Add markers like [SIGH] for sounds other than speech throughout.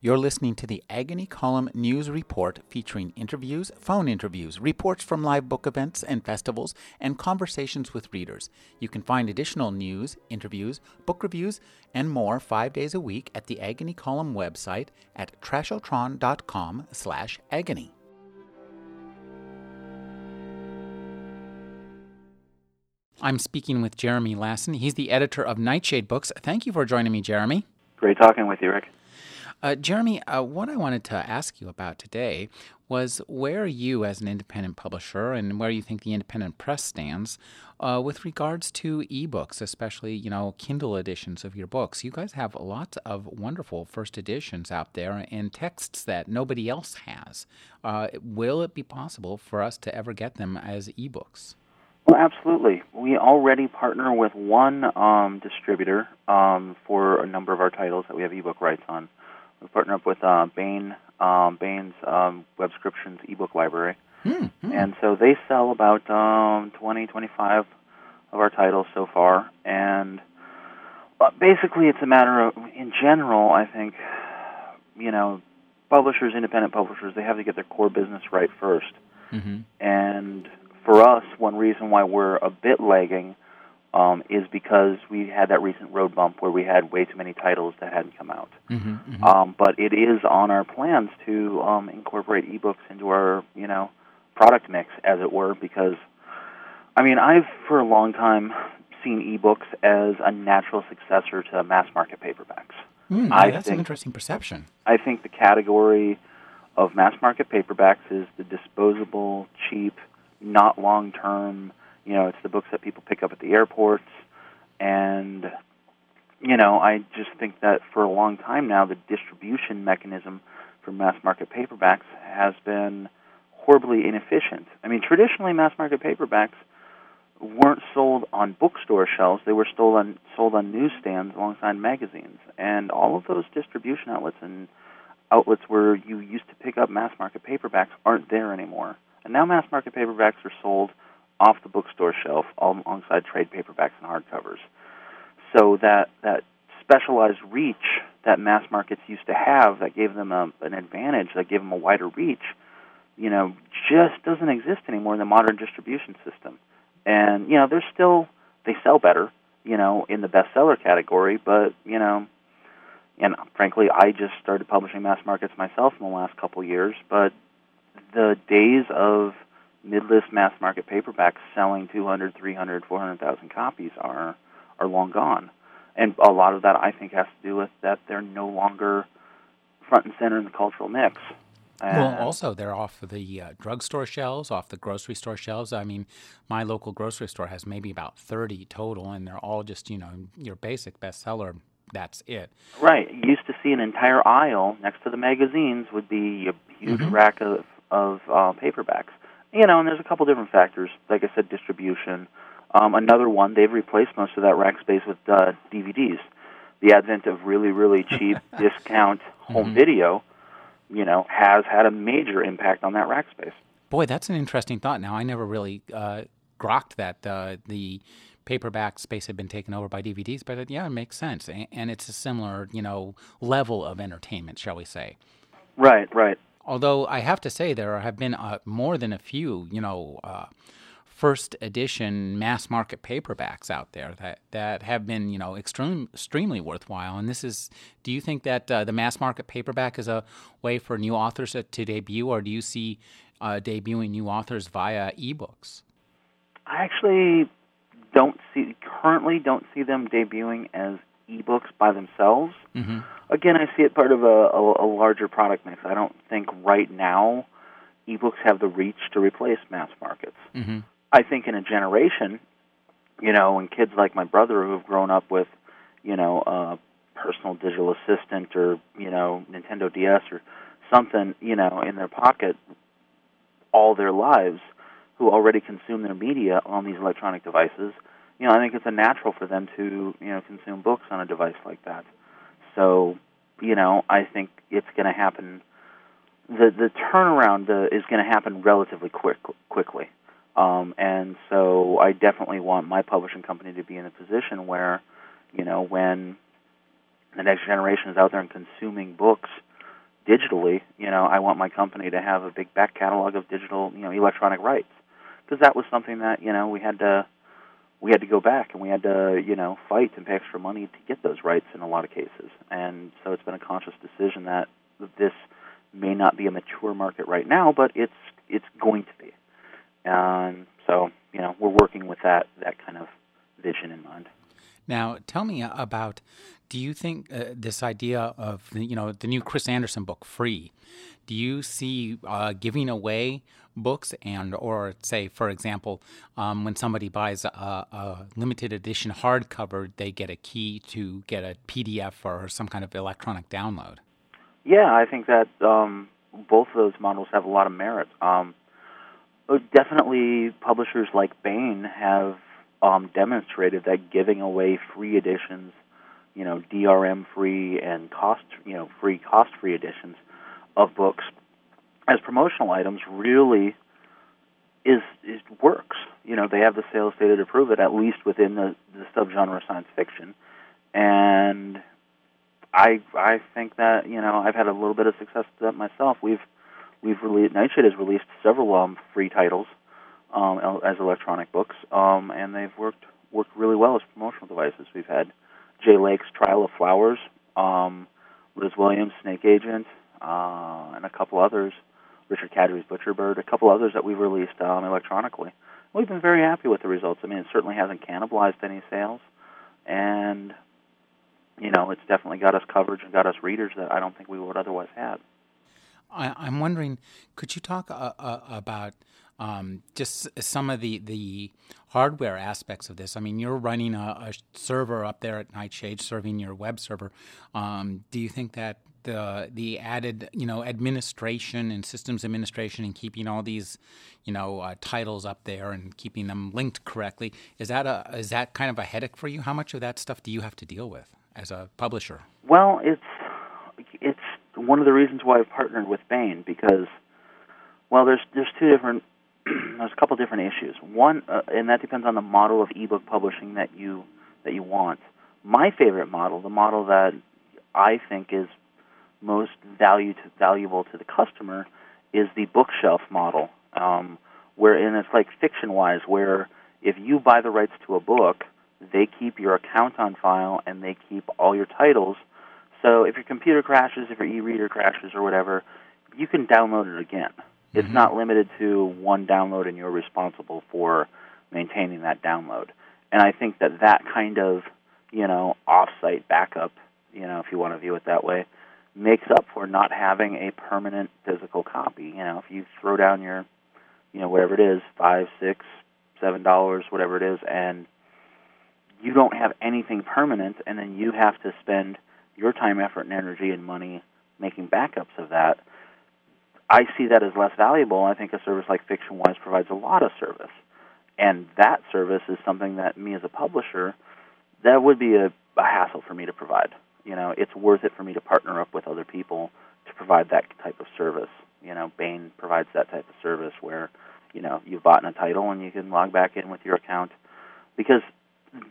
You're listening to the Agony Column News Report featuring interviews, phone interviews, reports from live book events and festivals, and conversations with readers. You can find additional news, interviews, book reviews, and more five days a week at the Agony Column website at trashotron.com slash agony. I'm speaking with Jeremy Lassen. He's the editor of Nightshade Books. Thank you for joining me, Jeremy. Great talking with you, Rick. Uh, Jeremy, uh, what I wanted to ask you about today was where you, as an independent publisher, and where you think the independent press stands uh, with regards to ebooks, especially you know Kindle editions of your books. You guys have lots of wonderful first editions out there and texts that nobody else has. Uh, will it be possible for us to ever get them as ebooks? Well, absolutely. We already partner with one um, distributor um, for a number of our titles that we have ebook rights on. We partner up with uh, Baen, um, Baen's um, Webscriptions ebook library. Mm-hmm. And so they sell about um, 20, 25 of our titles so far. And uh, basically, it's a matter of, in general, I think, you know, publishers, independent publishers, they have to get their core business right 1st Mm-hmm. And for us, one reason why we're a bit lagging um, is because we had that recent road bump where we had way too many titles that hadn't come out. Mm-hmm. Mm-hmm. Um, but it is on our plans to um, incorporate ebooks into our, you know, product mix, as it were, because, I mean, I've for a long time seen ebooks as a natural successor to mass market paperbacks. Mm, I that's an interesting perception. I think the category of mass market paperbacks is the disposable, cheap, not long term. You know, it's the books that people pick up at the airports, and you know, I just think that for a long time now, the distribution mechanism for mass market paperbacks has been horribly inefficient. I mean, traditionally, mass market paperbacks weren't sold on bookstore shelves; they were sold on sold on newsstands alongside magazines, and all of those distribution outlets and outlets where you used to pick up mass market paperbacks aren't there anymore. And now mass market paperbacks are sold off the bookstore shelf alongside trade paperbacks and hardcovers. So that that specialized reach that mass markets used to have that gave them a, an advantage, that gave them a wider reach, you know, just doesn't exist anymore in the modern distribution system. And you know, they're still they sell better, you know, in the bestseller category, but you know, and frankly, I just started publishing mass markets myself in the last couple years, but the days of mid-list mass market paperbacks selling 200, 300, 400,000 copies are are long gone. And a lot of that I think has to do with that they're no longer front and center in the cultural mix. Well, also they're off the uh, drugstore shelves, off the grocery store shelves. I mean, my local grocery store has maybe about thirty total, and they're all just you know your basic bestseller. That's it. Right. You used to see an entire aisle next to the magazines would be a huge Mhm. rack of of uh, paperbacks. You know, and there's a couple different factors. Like I said, distribution. Um, another one, they've replaced most of that rack space with uh, DVDs. The advent of really, really cheap [LAUGHS] discount home Mhm. video, you know, has had a major impact on that rack space. Boy, that's an interesting thought. Now, I never really uh, grokked that uh, the paperback space had been taken over by DVDs, but uh, yeah, it makes sense, and, and it's a similar you know level of entertainment, shall we say? Right, right. Although I have to say there have been uh, more than a few, you know, uh, first edition mass market paperbacks out there that, that have been, you know, extreme, extremely worthwhile. And this is, do you think that uh, the mass market paperback is a way for new authors to, to debut, or do you see uh, debuting new authors via ebooks? I actually don't see currently don't see them debuting as ebooks by themselves. Mm-hmm. Again, I see it part of a, a, a larger product mix. I don't think right now ebooks have the reach to replace mass markets. Mm-hmm. I think in a generation, you know, and kids like my brother who have grown up with, you know, a personal digital assistant or you know Nintendo DS or something, you know, in their pocket all their lives, who already consume their media on these electronic devices. You know, I think it's a natural for them to you know consume books on a device like that. So, you know, I think it's going to happen. The the turnaround uh, is going to happen relatively quick quickly. Um, and so I definitely want my publishing company to be in a position where, you know, when the next generation is out there and consuming books digitally, you know, I want my company to have a big back catalog of digital, you know, electronic rights, because that was something that you know we had to we had to go back and we had to you know fight and pay extra money to get those rights in a lot of cases, and so it's been a conscious decision that this may not be a mature market right now, but it's it's going to be, and so you know we're working with that that kind of vision in mind. Now, tell me about. Do you think uh, this idea of you know the new Chris Anderson book, Free? Do you see uh, giving away books and or say, for example, um, when somebody buys a, a, limited edition hardcover, they get a key to get a PDF or some kind of electronic download? Yeah, I think that um, both of those models have a lot of merit. Um, definitely, publishers like Baen have um, demonstrated that giving away free editions, you know, DRM free and cost, you know, free cost free editions of books as promotional items really is is works. You know, they have the sales data to prove it, at least within the, the subgenre science fiction. And I I think that you know I've had a little bit of success with that myself. We've we've released Nightshade has released several um, free titles um, as electronic books, um, and they've worked worked really well as promotional devices. We've had Jay Lake's Trial of Flowers, um, Liz Williams' Snake Agent, uh, and a couple others. Richard Kadrey's Butcher Bird, a couple others that we've released um, electronically. We've been very happy with the results. I mean, it certainly hasn't cannibalized any sales, and you know, it's definitely got us coverage and got us readers that I don't think we would otherwise have. I, am wondering, could you talk uh, uh, about um, just some of the, the hardware aspects of this. I mean, you're running a, a server up there at Nightshade, serving your web server. Um, do you think that the the added you know administration and systems administration and keeping all these you know uh, titles up there and keeping them linked correctly is that a is that kind of a headache for you? How much of that stuff do you have to deal with as a publisher? Well, it's it's one of the reasons why I've partnered with Baen because well, there's there's two different [CLEARS THROAT] there's a couple different issues. One, uh, and that depends on the model of ebook publishing that you that you want. My favorite model, the model that I think is most value to, valuable to the customer, is the bookshelf model, um, where and it's like Fictionwise, where if you buy the rights to a book, they keep your account on file and they keep all your titles. So if your computer crashes, if your e-reader crashes or whatever, you can download it again. It's mm-hmm. not limited to one download, and you're responsible for maintaining that download. And I think that that kind of, you know, off-site backup, you know, if you want to view it that way, makes up for not having a permanent physical copy. You know, if you throw down your, you know, whatever it is, five, six, seven dollars, whatever it is, and you don't have anything permanent, and then you have to spend your time, effort, and energy and money making backups of that I see that as less valuable. I think a service like FictionWise provides a lot of service, and that service is something that me as a publisher, that would be a, a hassle for me to provide. You know, it's worth it for me to partner up with other people to provide that type of service. You know, Baen provides that type of service where, you know, you've bought a title and you can log back in with your account because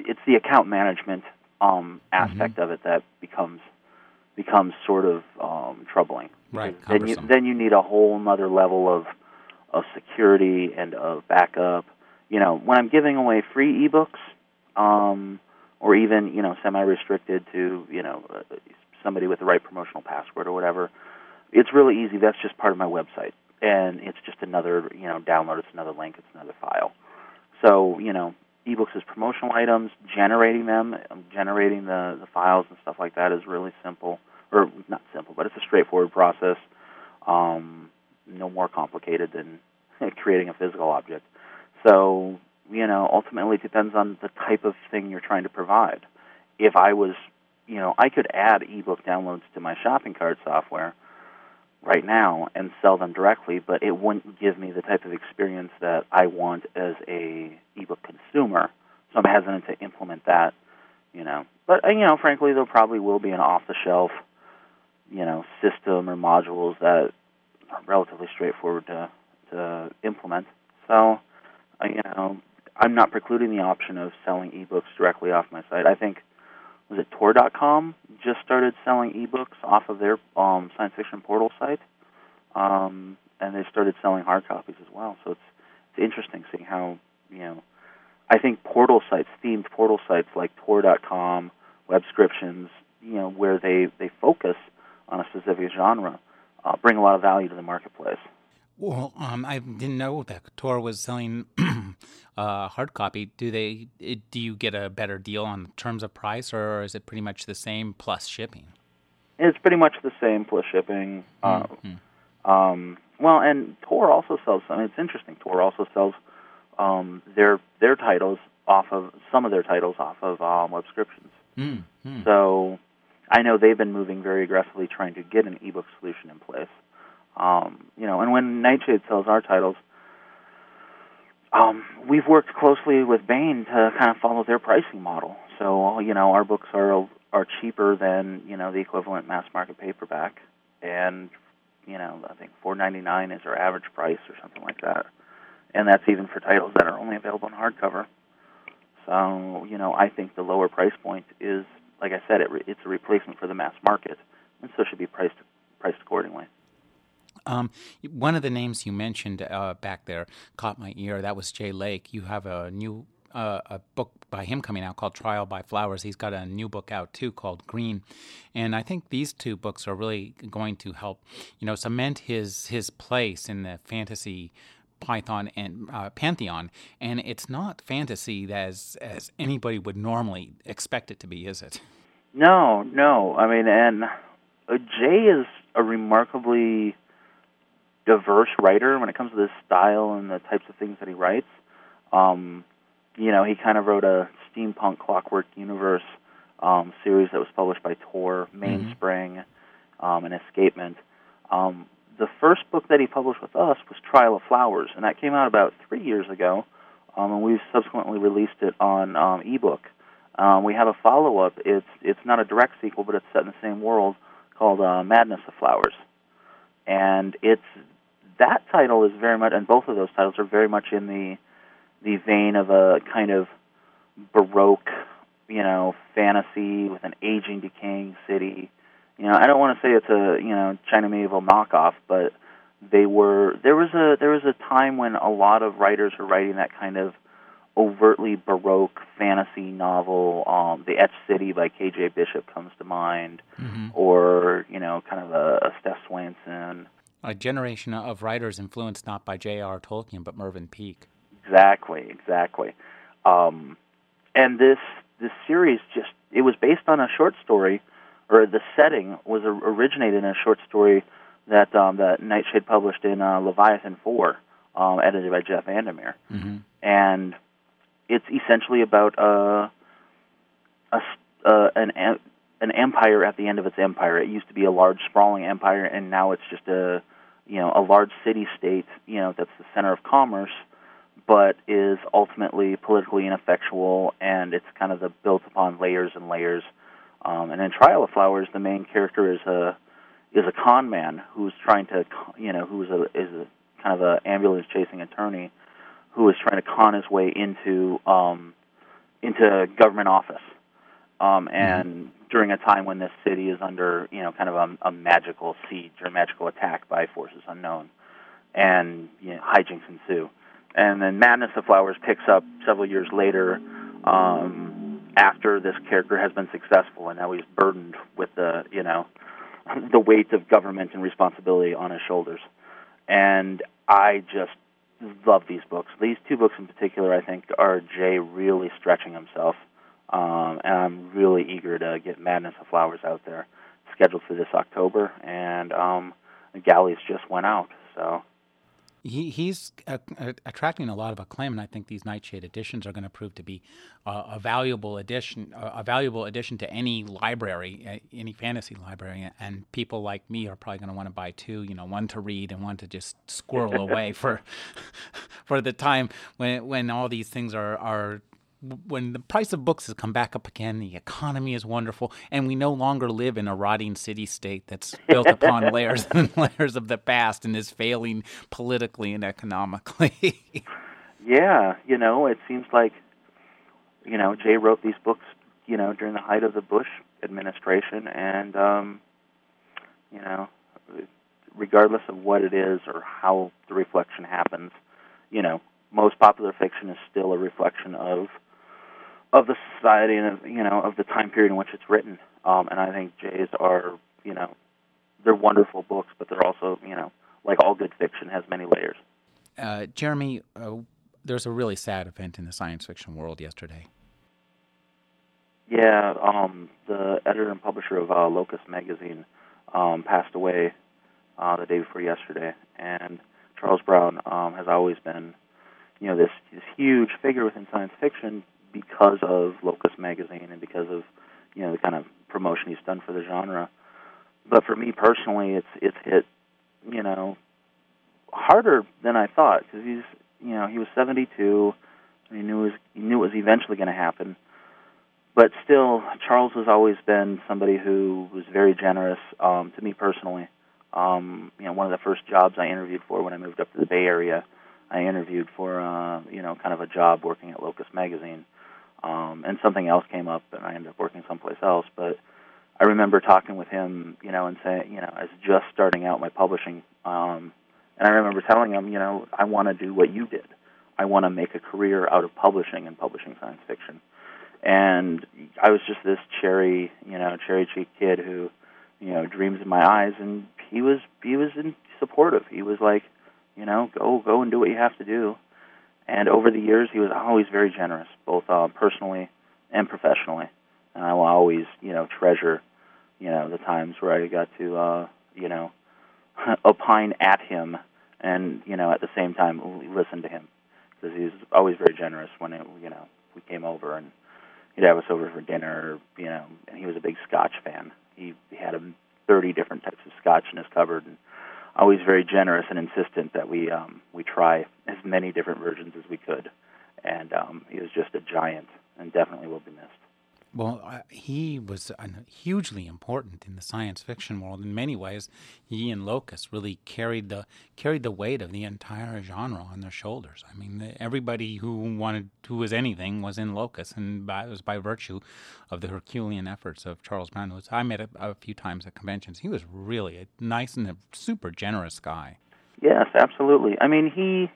it's the account management um, aspect mm-hmm. of it that becomes becomes sort of um, troubling. Right. Then you then you need a whole other level of of security and of backup. You know, when I'm giving away free ebooks, um, or even you know semi-restricted to you know uh, somebody with the right promotional password or whatever, it's really easy. That's just part of my website, and it's just another you know download. It's another link. It's another file. So you know, ebooks as promotional items, generating them, um, generating the, the files and stuff like that is really simple, or not simple, but it's a straightforward process. Um, no more complicated than [LAUGHS] creating a physical object. So, you know, ultimately depends on the type of thing you're trying to provide. If I was, you know, I could add ebook downloads to my shopping cart software right now and sell them directly, but it wouldn't give me the type of experience that I want as a ebook consumer. So I'm hesitant to implement that, you know. But uh, you know, frankly, there probably will be an off-the-shelf, you know, system or modules that are relatively straightforward to to implement. So, uh, you know, I'm not precluding the option of selling ebooks directly off my site. I think was it Tor.com just started selling ebooks off of their um, science fiction portal site, um, and they started selling hard copies as well. So it's it's interesting seeing how you know. I think portal sites, themed portal sites like Tor.com, Webscriptions, you know, where they they focus on a specific genre, uh, bring a lot of value to the marketplace. Well, um, I didn't know that Tor was selling [CLEARS THROAT] uh, hard copy. Do they? Do you get a better deal on terms of price, or is it pretty much the same plus shipping? It's pretty much the same plus shipping. Mm-hmm. um, well, and Tor also sells. I mean, it's interesting. Tor also sells um, their their titles off of some of their titles off of um, Webscriptions. Mm-hmm. So I know they've been moving very aggressively trying to get an ebook solution in place. Um, you know, and when Nightshade sells our titles, um, we've worked closely with Baen to kind of follow their pricing model. So you know, our books are are cheaper than you know the equivalent mass market paperback, and you know, I think four ninety nine is our average price or something like that, and that's even for titles that are only available in hardcover. So you know, I think the lower price point is, like I said, it re- it's a replacement for the mass market, and so should be priced priced accordingly. Um, one of the names you mentioned uh, back there caught my ear. That was Jay Lake. You have a new uh, a book by him coming out called Trial by Flowers. He's got a new book out too called Green, and I think these two books are really going to help, you know, cement his his place in the fantasy Python and uh, Pantheon, and it's not fantasy as as anybody would normally expect it to be, is it? No, no. I mean, and uh, Jay is a remarkably diverse writer when it comes to this style and the types of things that he writes. Um, you know, he kind of wrote a steampunk Clockwork Universe um, series that was published by Tor, Mainspring, mm-hmm. um, and Escapement. Um, the first book that he published with us was Trial of Flowers, and that came out about three years ago, um, and we've subsequently released it on um, ebook. Um, we have a follow-up. It's it's not a direct sequel, but it's set in the same world called uh, Madness of Flowers, and it's that title is very much, and both of those titles are very much in the the vein of a kind of baroque, you know, fantasy with an aging, decaying city. You know, I don't want to say it's a you know China Miéville knockoff, but they were there was a there was a time when a lot of writers were writing that kind of overtly baroque fantasy novel. Um, the Etched City by K.J. Bishop comes to mind, mm-hmm. or you know, kind of a, a Steph Swainson a generation of writers influenced not by J.R. Tolkien but Mervyn Peake. Exactly, exactly. Um, and this this series just it was based on a short story, or the setting was originated in a short story that um, that Nightshade published in uh, Leviathan Four, um, edited by Jeff Vandermeer, mm-hmm. and it's essentially about uh, a, uh, an an empire at the end of its empire. It used to be a large, sprawling empire, and now it's just a you know a large city state you know that's the center of commerce but is ultimately politically ineffectual and it's kind of the built upon layers and layers. Um, and in trial of flowers the main character is a is a con man who's trying to you know who's a is a kind of a ambulance chasing attorney who is trying to con his way into um, into government office um, and mm-hmm during a time when this city is under, you know, kind of a, a magical siege or magical attack by forces unknown, and you know, hijinks ensue. And then Madness of Flowers picks up several years later, um, after this character has been successful, and now he's burdened with the, you know, [LAUGHS] the weight of government and responsibility on his shoulders. And I just love these books. These two books in particular, I think, are Jay really stretching himself um, and I'm really eager to get Madness of Flowers out there, scheduled for this October, and um, the galleys just went out. So he, he's uh, attracting a lot of acclaim, and I think these Nightshade editions are going to prove to be uh, a valuable addition, uh, a valuable addition to any library, uh, any fantasy library. And people like me are probably going to want to buy two, you know, one to read and one to just squirrel [LAUGHS] away for [LAUGHS] for the time when when all these things are are when the price of books has come back up again, the economy is wonderful, and we no longer live in a rotting city state that's built upon [LAUGHS] layers and layers of the past and is failing politically and economically. [LAUGHS] yeah, you know, it seems like you know Jay wrote these books you know, during the height of the Bush administration, and um, you know, regardless of what it is or how the reflection happens, you know, most popular fiction is still a reflection of of the society and of, you know of the time period in which it's written. Um, and I think Jay's are you know they're wonderful books, but they're also you know like all good fiction has many layers. Uh, Jeremy, uh, there's a really sad event in the science fiction world yesterday. Yeah, um, the editor and publisher of uh, Locus magazine um, passed away uh, the day before yesterday, and Charles Brown um, has always been, you know, this this huge figure within science fiction because of Locus magazine and because of, you know, the kind of promotion he's done for the genre. But for me personally, it's it's hit, you know, harder than I thought because he's, you know, he was 72. And he knew was, he knew it was eventually going to happen but still, Charles has always been somebody who was very generous um, to me personally. Um, you know, one of the first jobs I interviewed for when I moved up to the Bay Area, I interviewed for uh, you know kind of a job working at Locus Magazine, um, and something else came up, and I ended up working someplace else. But I remember talking with him, you know, and saying, you know, I was just starting out my publishing, um, and I remember telling him, you know, I want to do what you did. I want to make a career out of publishing and publishing science fiction and I was just this cherry, you know, cherry cheeked kid who, you know, dreams in my eyes, and he was he was in supportive. He was like, you know, go go and do what you have to do. And over the years, he was always very generous, both uh, personally and professionally. And I will always, you know, treasure, you know, the times where I got to, uh, you know, [LAUGHS] opine at him, and you know, at the same time listen to him, because he's always very generous when it, you know, we came over and he'd have us over for dinner, you know, and he was a big Scotch fan. He, he had a 30 different types of Scotch in his cupboard, and always very generous and insistent that we um, we try as many different versions as we could. And um, he was just a giant, and definitely will be missed. Well, uh, he was uh, hugely important in the science fiction world in many ways. He and Locus really carried the carried the weight of the entire genre on their shoulders. I mean, everybody who wanted who was anything was in Locus, and by, it was by virtue of the Herculean efforts of Charles Brown, who I met a, a few times at conventions. He was really a nice and a super generous guy. Yes, absolutely. I mean, he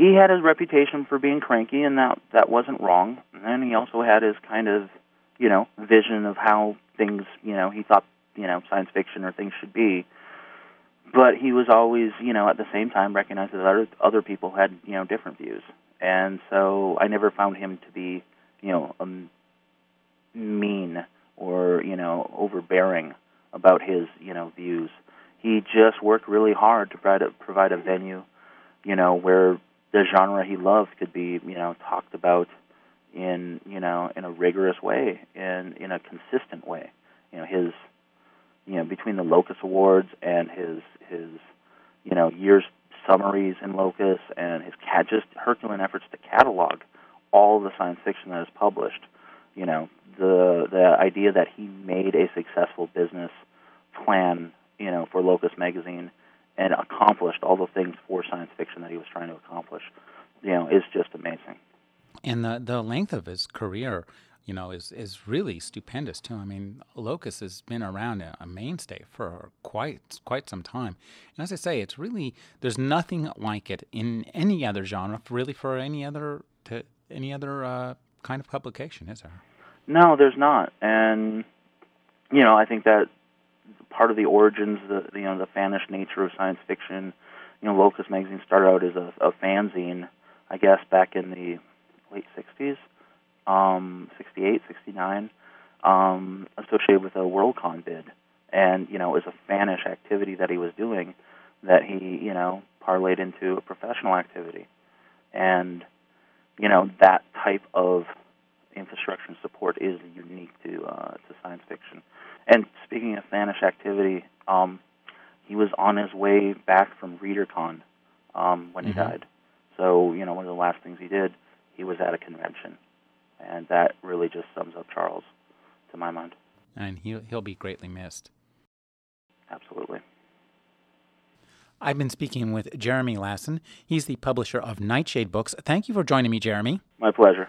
he had his reputation for being cranky, and that that wasn't wrong. And he also had his kind of, you know, vision of how things, you know, he thought, you know, science fiction or things should be. But he was always, you know, at the same time recognized that other other people had, you know, different views. And so I never found him to be, you know, um, mean or you know overbearing about his, you know, views. He just worked really hard to try to provide a venue, you know, where the genre he loved could be, you know, talked about in, you know, in a rigorous way and in a consistent way. You know, his, you know, between the Locus Awards and his his, you know, years summaries in Locus and his cat just Herculean efforts to catalog all the science fiction that is published. You know, the the idea that he made a successful business plan, you know, for Locus magazine and accomplished all the things for science fiction that he was trying to accomplish, you know, is just amazing. And the the length of his career, you know, is is really stupendous too. I mean, Locus has been around a, a mainstay for quite quite some time. And as I say, it's really there's nothing like it in any other genre, really, for any other to any other uh, kind of publication, is there? No, there's not. And you know, I think that part of the origins, the you know the fannish nature of science fiction. You know, Locus magazine started out as a, a fanzine, I guess, back in the late '60s, um, '68, '69, um, associated with a Worldcon bid, and you know, it was a fannish activity that he was doing that he you know parlayed into a professional activity, and you know that type of infrastructure and support is unique to uh, to science fiction. And speaking of fannish activity, um, he was on his way back from ReaderCon um, when he mm-hmm. died. So, you know, one of the last things he did, he was at a convention. And that really just sums up Charles, to my mind. And he'll, he'll be greatly missed. Absolutely. I've been speaking with Jeremy Lassen. He's the publisher of Nightshade Books. Thank you for joining me, Jeremy. My pleasure.